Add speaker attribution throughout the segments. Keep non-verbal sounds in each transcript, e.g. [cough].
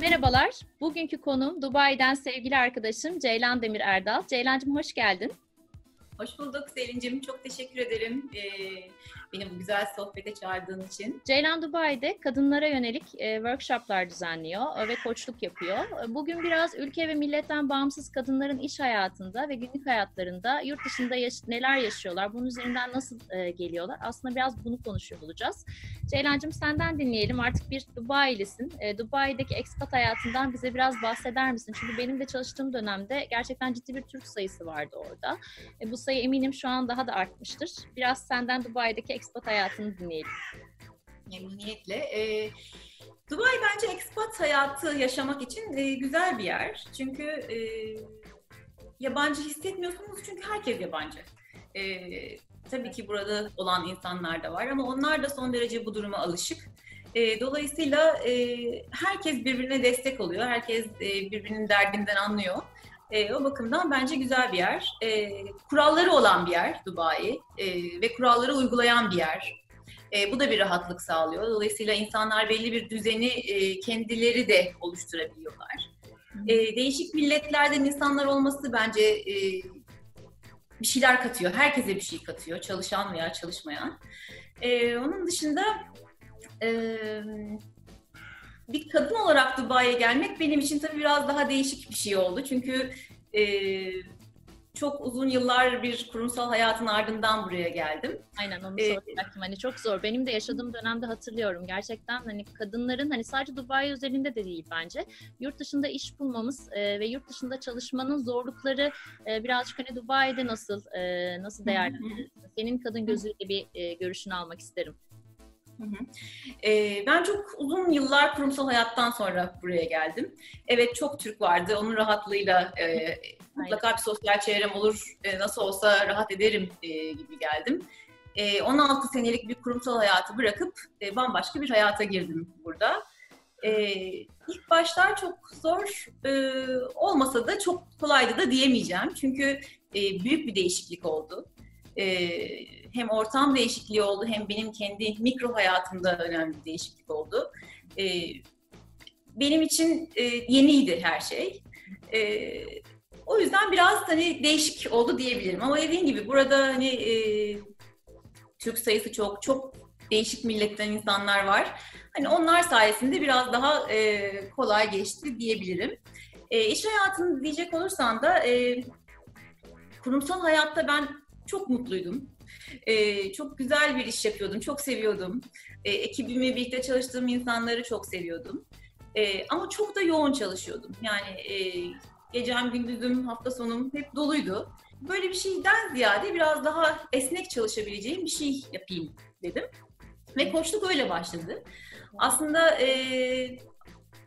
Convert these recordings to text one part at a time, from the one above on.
Speaker 1: Merhabalar. Bugünkü konuğum Dubai'den sevgili arkadaşım Ceylan Demir Erdal. Ceylancığım hoş geldin.
Speaker 2: Hoş bulduk Selin'cim. Çok teşekkür ederim ee, beni bu güzel sohbete çağırdığın için.
Speaker 1: Ceylan Dubai'de kadınlara yönelik e, workshoplar düzenliyor ve koçluk yapıyor. Bugün biraz ülke ve milletten bağımsız kadınların iş hayatında ve günlük hayatlarında yurt dışında yaş- neler yaşıyorlar, bunun üzerinden nasıl e, geliyorlar? Aslında biraz bunu konuşuyor olacağız. Ceylancığım senden dinleyelim. Artık bir Dubai'lisin. E, Dubai'deki expat hayatından bize biraz bahseder misin? Çünkü benim de çalıştığım dönemde gerçekten ciddi bir Türk sayısı vardı orada. E, bu sayı eminim şu an daha da artmıştır. Biraz senden Dubai'deki expat hayatını dinleyelim.
Speaker 2: Memnuniyetle. Ee, Dubai bence expat hayatı yaşamak için e, güzel bir yer. Çünkü e, yabancı hissetmiyorsunuz çünkü herkes yabancı. E, tabii ki burada olan insanlar da var ama onlar da son derece bu duruma alışık. E, dolayısıyla e, herkes birbirine destek oluyor. Herkes e, birbirinin derdinden anlıyor. E, o bakımdan bence güzel bir yer. E, kuralları olan bir yer Dubai e, ve kuralları uygulayan bir yer. E, bu da bir rahatlık sağlıyor. Dolayısıyla insanlar belli bir düzeni e, kendileri de oluşturabiliyorlar. E, değişik milletlerden insanlar olması bence e, bir şeyler katıyor. Herkese bir şey katıyor. Çalışan veya çalışmayan. E, onun dışında e, bir kadın olarak Dubai'ye gelmek benim için tabii biraz daha değişik bir şey oldu. Çünkü e, çok uzun yıllar bir kurumsal hayatın ardından buraya geldim.
Speaker 1: Aynen onu soracaktım. Hani çok zor. Benim de yaşadığım dönemde hatırlıyorum. Gerçekten hani kadınların hani sadece Dubai özelinde de değil bence. Yurt dışında iş bulmamız e, ve yurt dışında çalışmanın zorlukları e, birazcık hani Dubai'de nasıl e, nasıl değerlendirilsin? Senin kadın gözüyle bir e, görüşünü almak isterim.
Speaker 2: Hı hı. Ee, ben çok uzun yıllar kurumsal hayattan sonra buraya geldim. Evet çok Türk vardı. Onun rahatlığıyla e, mutlaka bir sosyal çevrem olur. E, nasıl olsa rahat ederim e, gibi geldim. E, 16 senelik bir kurumsal hayatı bırakıp e, bambaşka bir hayata girdim burada. E, ilk başlar çok zor e, olmasa da çok kolaydı da diyemeyeceğim. Çünkü e, büyük bir değişiklik oldu. E, hem ortam değişikliği oldu hem benim kendi mikro hayatımda önemli bir değişiklik oldu. E, benim için e, yeniydi her şey. E, o yüzden biraz hani değişik oldu diyebilirim. Ama dediğim gibi burada hani e, Türk sayısı çok, çok değişik milletten insanlar var. Hani onlar sayesinde biraz daha e, kolay geçti diyebilirim. E, iş hayatını diyecek olursan da e, kurumsal hayatta ben çok mutluydum. Ee, çok güzel bir iş yapıyordum, çok seviyordum. Ee, ekibimi, birlikte çalıştığım insanları çok seviyordum. Ee, ama çok da yoğun çalışıyordum. Yani e, gecem, gündüzüm, hafta sonum hep doluydu. Böyle bir şeyden ziyade biraz daha esnek çalışabileceğim bir şey yapayım dedim. Ve koçluk öyle başladı. Aslında e,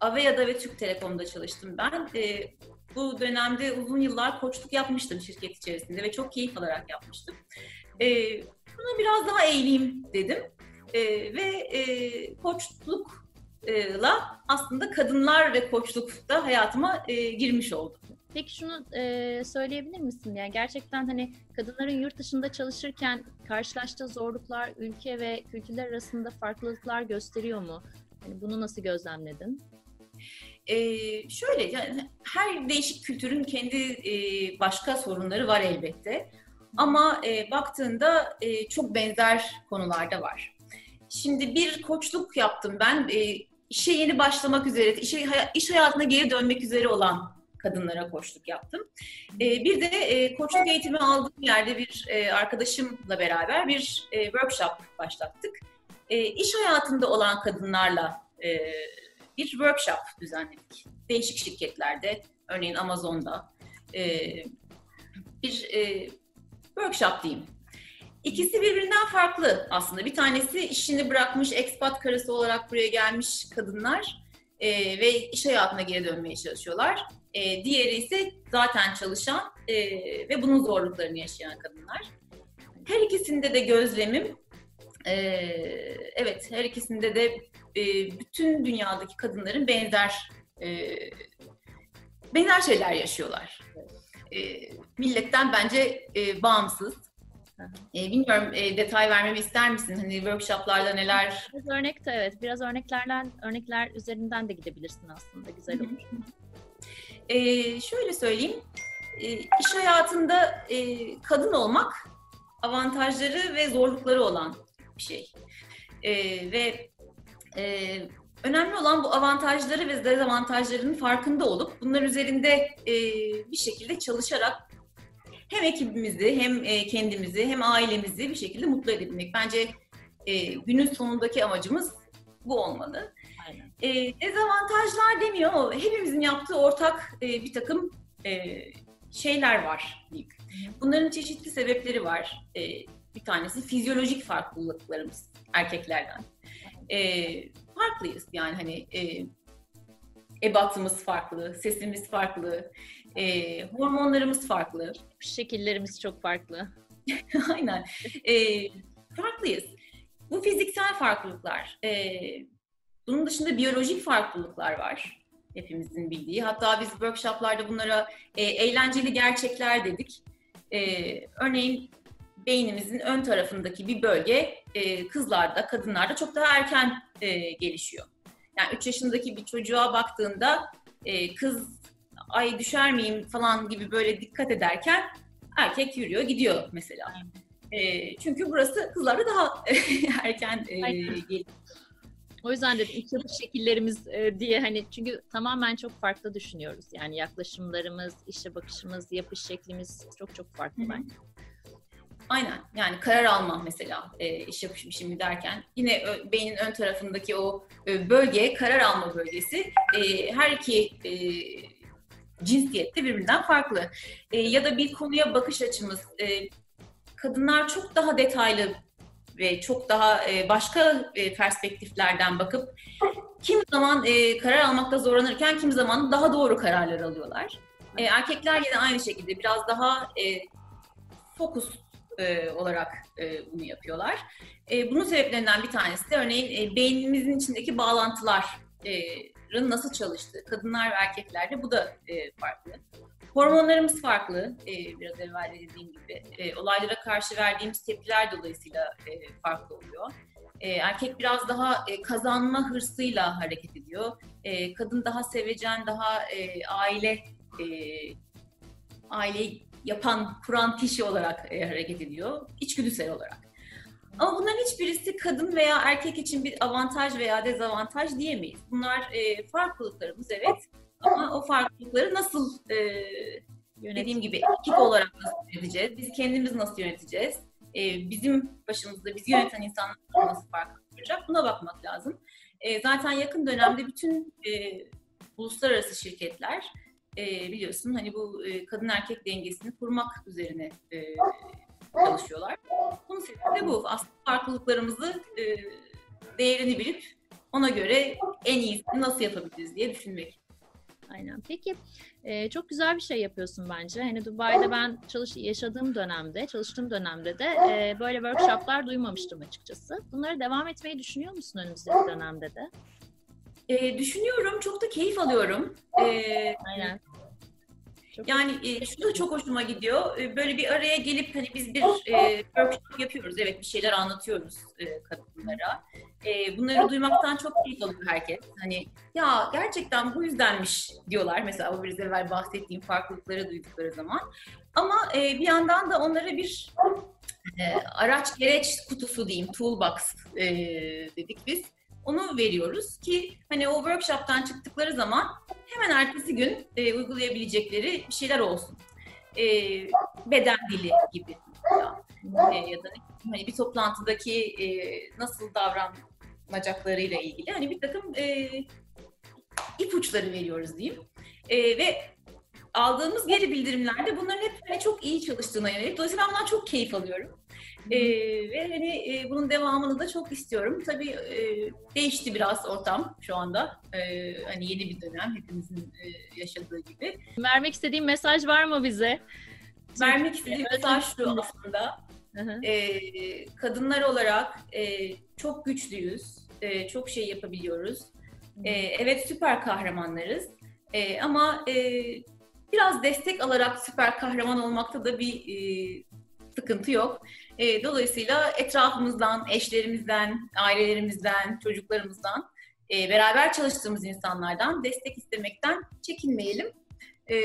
Speaker 2: Avea'da ve Türk Telekom'da çalıştım ben. E, bu dönemde uzun yıllar koçluk yapmıştım şirket içerisinde ve çok keyif alarak yapmıştım. E, buna biraz daha eğileyim dedim e, ve e, koçlukla aslında kadınlar ve koçluk da hayatıma e, girmiş oldu.
Speaker 1: Peki şunu e, söyleyebilir misin? Yani gerçekten hani kadınların yurt dışında çalışırken karşılaştığı zorluklar ülke ve kültürler arasında farklılıklar gösteriyor mu? Yani bunu nasıl gözlemledin?
Speaker 2: Ee, şöyle yani her değişik kültürün kendi e, başka sorunları var elbette. Ama e, baktığında e, çok benzer konularda var. Şimdi bir koçluk yaptım ben. E, işe yeni başlamak üzere, işe, iş hayatına geri dönmek üzere olan kadınlara koçluk yaptım. E, bir de e, koçluk eğitimi aldığım yerde bir e, arkadaşımla beraber bir e, workshop başlattık. E, iş hayatında olan kadınlarla e, bir workshop düzenledik. Değişik şirketlerde, örneğin Amazon'da e, bir e, workshop diyeyim. İkisi birbirinden farklı aslında. Bir tanesi işini bırakmış, expat karısı olarak buraya gelmiş kadınlar e, ve iş hayatına geri dönmeye çalışıyorlar. E, diğeri ise zaten çalışan e, ve bunun zorluklarını yaşayan kadınlar. Her ikisinde de gözlemim, e, evet her ikisinde de e, bütün dünyadaki kadınların benzer e, benzer şeyler yaşıyorlar. E, milletten bence e, bağımsız. E, bilmiyorum e, detay vermemi ister misin? Hani workshoplarda neler?
Speaker 1: Biraz örnek de evet. Biraz örneklerden örnekler üzerinden de gidebilirsin aslında. Güzel olur.
Speaker 2: E, şöyle söyleyeyim. E, iş hayatında e, kadın olmak avantajları ve zorlukları olan bir şey. E, ve e, önemli olan bu avantajları ve dezavantajlarının farkında olup bunlar üzerinde e, bir şekilde çalışarak hem ekibimizi hem e, kendimizi hem ailemizi bir şekilde mutlu edebilmek. Bence e, günün sonundaki amacımız bu olmalı. Aynen. E, dezavantajlar demiyor ama hepimizin yaptığı ortak e, bir takım e, şeyler var. Bunların çeşitli sebepleri var. E, bir tanesi fizyolojik farklılıklarımız erkeklerden. E, farklıyız yani hani e, ebatımız farklı, sesimiz farklı, e, hormonlarımız farklı.
Speaker 1: Şekillerimiz çok farklı. [laughs]
Speaker 2: Aynen. E, farklıyız. Bu fiziksel farklılıklar. E, bunun dışında biyolojik farklılıklar var. Hepimizin bildiği. Hatta biz workshoplarda bunlara e, eğlenceli gerçekler dedik. E, örneğin beynimizin ön tarafındaki bir bölge e, kızlarda, kadınlarda çok daha erken e, gelişiyor. Yani 3 yaşındaki bir çocuğa baktığında e, kız ay düşer miyim falan gibi böyle dikkat ederken erkek yürüyor gidiyor mesela. E, çünkü burası kızlarda daha [laughs] erken e, geliyor.
Speaker 1: O yüzden dedim iç yapı şekillerimiz e, diye hani çünkü tamamen çok farklı düşünüyoruz. Yani yaklaşımlarımız, işe bakışımız, yapış şeklimiz çok çok farklı bence.
Speaker 2: Aynen. Yani karar alma mesela e, iş yapışmışım derken yine ö, beynin ön tarafındaki o e, bölge, karar alma bölgesi e, her iki e, cinsiyette birbirinden farklı. E, ya da bir konuya bakış açımız. E, kadınlar çok daha detaylı ve çok daha e, başka e, perspektiflerden bakıp kim zaman e, karar almakta zorlanırken kim zaman daha doğru kararlar alıyorlar. E, erkekler yine aynı şekilde biraz daha e, fokus e, olarak e, bunu yapıyorlar. E, bunun sebeplerinden bir tanesi de örneğin e, beynimizin içindeki bağlantıların nasıl çalıştığı. Kadınlar ve erkeklerde bu da e, farklı. Hormonlarımız farklı, e, biraz evvel de dediğim gibi. E, olaylara karşı verdiğimiz tepkiler dolayısıyla e, farklı oluyor. E, erkek biraz daha e, kazanma hırsıyla hareket ediyor. E, kadın daha sevecen, daha e, aile e, aileyi yapan, kuran kişi olarak e, hareket ediyor, içgüdüsel olarak. Ama bunların hiçbirisi kadın veya erkek için bir avantaj veya dezavantaj diyemeyiz. Bunlar e, farklılıklarımız evet ama o farklılıkları nasıl e, dediğim gibi ekip olarak nasıl yöneteceğiz, biz kendimiz nasıl yöneteceğiz, e, bizim başımızda bizi yöneten insanlar nasıl farklı olacak buna bakmak lazım. E, zaten yakın dönemde bütün e, uluslararası şirketler e, biliyorsun hani bu e, kadın erkek dengesini kurmak üzerine e, çalışıyorlar. Bunun sebebi de bu. Aslında farklılıklarımızı e, değerini bilip ona göre en iyisini nasıl yapabiliriz diye düşünmek.
Speaker 1: Aynen. Peki e, çok güzel bir şey yapıyorsun bence. Hani Dubai'de ben çalış yaşadığım dönemde, çalıştığım dönemde de e, böyle workshoplar duymamıştım açıkçası. Bunları devam etmeyi düşünüyor musun önümüzdeki dönemde de?
Speaker 2: E, düşünüyorum, çok da keyif alıyorum. E, Aynen. Çok yani e, şu da çok hoşuma gidiyor. E, böyle bir araya gelip hani biz bir e, workshop yapıyoruz. Evet bir şeyler anlatıyoruz e, kadınlara. E, bunları duymaktan çok keyif alıyor herkes. Hani ya gerçekten bu yüzdenmiş diyorlar. Mesela o biraz evvel bahsettiğim farklılıkları duydukları zaman. Ama e, bir yandan da onlara bir e, araç gereç kutusu diyeyim, toolbox e, dedik biz onu veriyoruz ki hani o workshop'tan çıktıkları zaman hemen ertesi gün e, uygulayabilecekleri bir şeyler olsun. E, beden dili gibi e, ya da hani bir toplantıdaki e, nasıl davranacaklarıyla ilgili hani bir takım e, ipuçları veriyoruz diyeyim. E, ve aldığımız geri bildirimlerde bunların hep hani çok iyi çalıştığına yönelik. Dolayısıyla ben bundan çok keyif alıyorum. E, ve hani e, bunun devamını da çok istiyorum. Tabii e, değişti biraz ortam şu anda. E, hani yeni bir dönem hepimizin e, yaşadığı gibi.
Speaker 1: Vermek istediğin mesaj var mı bize?
Speaker 2: Vermek istediğim mesaj şu aslında. E, kadınlar olarak e, çok güçlüyüz. E, çok şey yapabiliyoruz. E, evet süper kahramanlarız. E, ama e, biraz destek alarak süper kahraman olmakta da bir e, sıkıntı yok. E, dolayısıyla etrafımızdan, eşlerimizden, ailelerimizden, çocuklarımızdan, e, beraber çalıştığımız insanlardan destek istemekten çekinmeyelim. E,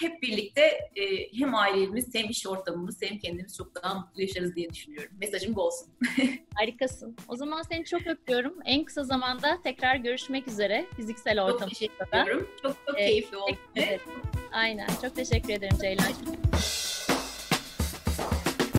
Speaker 2: hep birlikte e, hem ailemiz hem iş ortamımız hem kendimiz çok daha mutlu yaşarız diye düşünüyorum. Mesajım bu olsun. [laughs]
Speaker 1: Harikasın. O zaman seni çok öpüyorum. En kısa zamanda tekrar görüşmek üzere fiziksel ortamda.
Speaker 2: Çok teşekkür ediyorum. Çok çok ee, keyifli oldu.
Speaker 1: Aynen. Çok teşekkür ederim Ceylan.